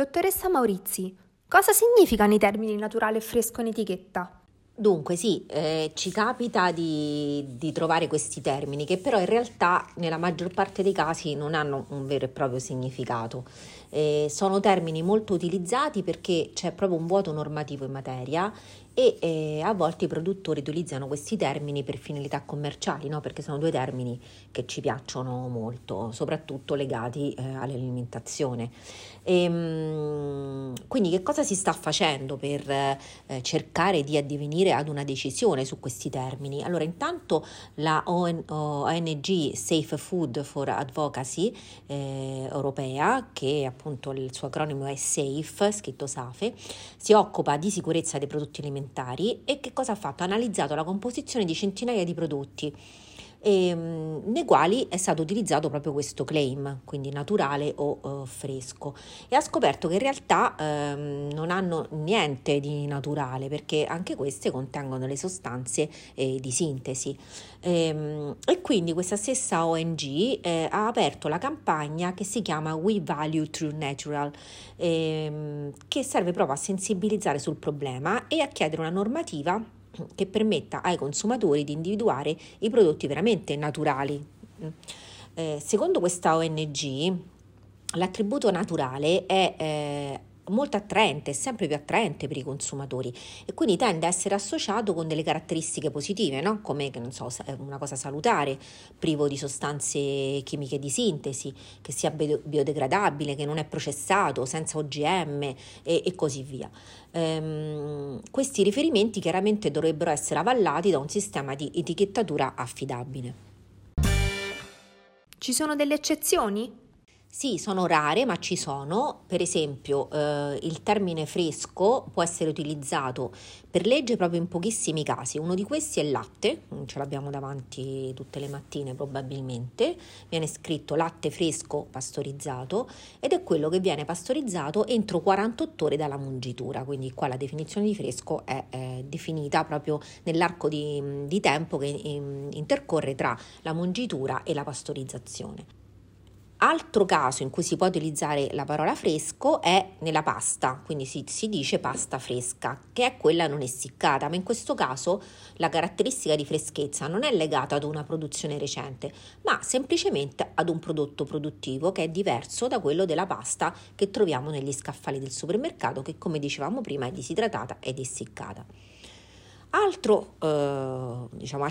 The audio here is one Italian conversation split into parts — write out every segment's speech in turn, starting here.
Dottoressa Maurizi, cosa significano i termini naturale e fresco in etichetta? Dunque sì, eh, ci capita di, di, trovare questi termini che però in realtà nella maggior parte dei casi non hanno un vero e proprio significato. Eh, sono termini molto utilizzati perché c'è proprio un vuoto normativo in materia e eh, a volte i produttori utilizzano questi termini per finalità commerciali, no? perché sono due termini che ci piacciono molto, soprattutto legati eh, all'alimentazione. E, ehm, quindi che cosa si sta facendo per eh, cercare di addivenire ad una decisione su questi termini? Allora intanto la ON- ONG Safe Food for Advocacy eh, europea, che appunto il suo acronimo è SAFE, scritto SAFE, si occupa di sicurezza dei prodotti alimentari e che cosa ha fatto? Ha analizzato la composizione di centinaia di prodotti e, ehm, nei quali è stato utilizzato proprio questo claim, quindi naturale o uh, fresco, e ha scoperto che in realtà um, non hanno niente di naturale perché anche queste contengono le sostanze eh, di sintesi. E, ehm, e, quindi questa stessa ONG eh, ha aperto la campagna che si chiama We Value True Natural, eh, che serve proprio a sensibilizzare sul problema e a chiedere una normativa che permetta ai consumatori di individuare i prodotti veramente naturali. Eh, secondo questa ONG, l'attributo naturale è eh, molto attraente, sempre più attraente per i consumatori e quindi tende a essere associato con delle caratteristiche positive, no? come so, una cosa salutare, privo di sostanze chimiche di sintesi, che sia biodegradabile, che non è processato, senza OGM e, e così via. Ehm, questi riferimenti chiaramente dovrebbero essere avallati da un sistema di etichettatura affidabile. Ci sono delle eccezioni? Sì, sono rare, ma ci sono. Per esempio, eh, il termine fresco può essere utilizzato per legge proprio in pochissimi casi. Uno di questi è il latte, mm, ce l'abbiamo davanti tutte le mattine probabilmente. Viene scritto latte fresco pastorizzato ed è quello che viene pastorizzato entro 48 ore dalla mungitura. Quindi qua la definizione di fresco è eh, definita proprio nell'arco di, di tempo che in, intercorre tra la mungitura e la pastorizzazione. Altro caso in cui si può utilizzare la parola fresco è nella pasta, quindi si, si, dice pasta fresca, che è quella non essiccata, ma in questo caso la caratteristica di freschezza non è legata ad una produzione recente, ma semplicemente ad un prodotto produttivo che è diverso da quello della pasta che troviamo negli scaffali del supermercato, che come dicevamo prima è disidratata ed essiccata. Altro, eh, diciamo,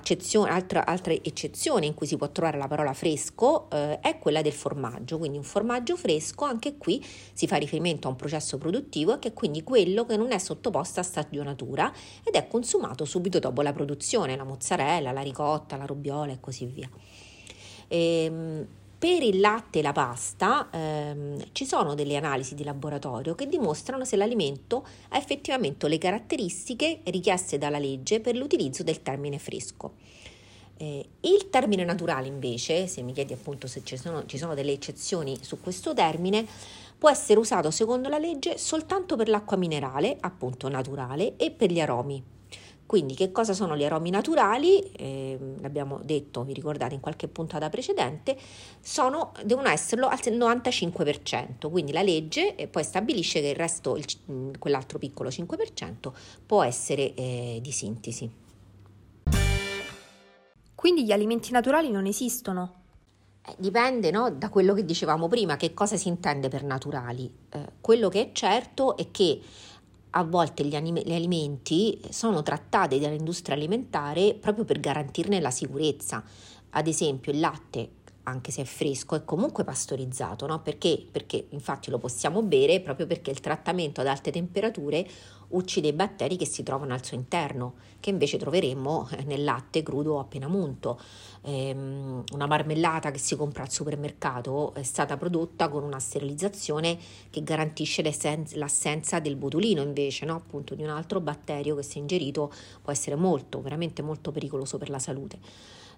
altra, altra, eccezione in cui si può trovare la parola fresco eh, è quella del formaggio, quindi un formaggio fresco, anche qui si fa riferimento a un processo produttivo che è quindi quello che non è sottoposto a stagionatura ed è consumato subito dopo la produzione, la mozzarella, la ricotta, la robiola e così via. E, ehm, per il latte e la pasta ehm, ci sono delle analisi di laboratorio che dimostrano se l'alimento ha effettivamente le caratteristiche richieste dalla legge per l'utilizzo del termine fresco. Eh, il termine naturale invece, se mi chiedi appunto se ci sono, ci sono delle eccezioni su questo termine, può essere usato secondo la legge soltanto per l'acqua minerale, appunto naturale, e per gli aromi, quindi che cosa sono gli aromi naturali? Eh, l'abbiamo detto, vi ricordate in qualche puntata precedente, sono, devono esserlo al 95%, quindi la legge eh, poi stabilisce che il resto, il, quell'altro piccolo 5%, può essere eh, di sintesi. Quindi gli alimenti naturali non esistono? Eh, dipende no, da quello che dicevamo prima, che cosa si intende per naturali. Eh, quello che è certo è che a volte gli, anim- gli alimenti sono trattati dall'industria alimentare proprio per garantirne la sicurezza. Ad esempio il latte anche se è fresco, è comunque pastorizzato, no? Perché? Perché infatti lo possiamo bere proprio perché il trattamento ad alte temperature uccide i batteri che si trovano al suo interno, che invece troveremmo eh, nel latte crudo appena munto. Ehm, una marmellata che si compra al supermercato è stata prodotta con una sterilizzazione che garantisce l'assenza del botulino invece, no? appunto di un altro batterio che se ingerito può essere molto, veramente molto pericoloso per la salute.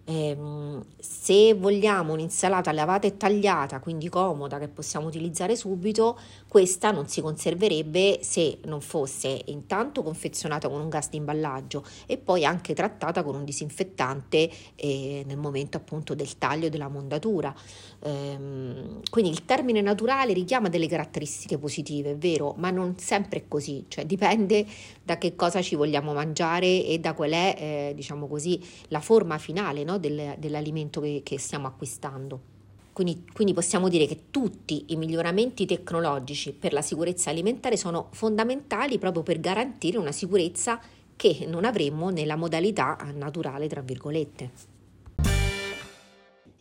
Ehm, se vogliamo un'insalata lavata e tagliata, quindi comoda, che possiamo utilizzare subito, questa non si conserverebbe se non fosse intanto confezionata con un gas di imballaggio e poi anche trattata con un disinfettante eh, nel momento appunto del taglio della mondatura. Ehm, quindi il termine naturale richiama delle caratteristiche positive, è vero, ma non sempre è così, cioè dipende da che cosa ci vogliamo mangiare e da qual è, eh, diciamo così, la forma finale no? Del, dell'alimento che, che stiamo acquistando. Quindi, quindi, possiamo dire che tutti i miglioramenti tecnologici per la sicurezza alimentare sono fondamentali proprio per garantire una sicurezza che non avremmo nella modalità naturale, tra virgolette.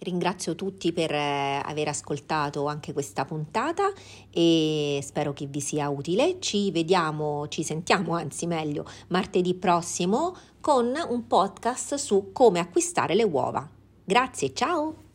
Ringrazio tutti per eh, aver ascoltato anche questa puntata e spero che vi sia utile. Ci vediamo, ci sentiamo anzi meglio martedì prossimo con un podcast su come acquistare le uova. Grazie, ciao!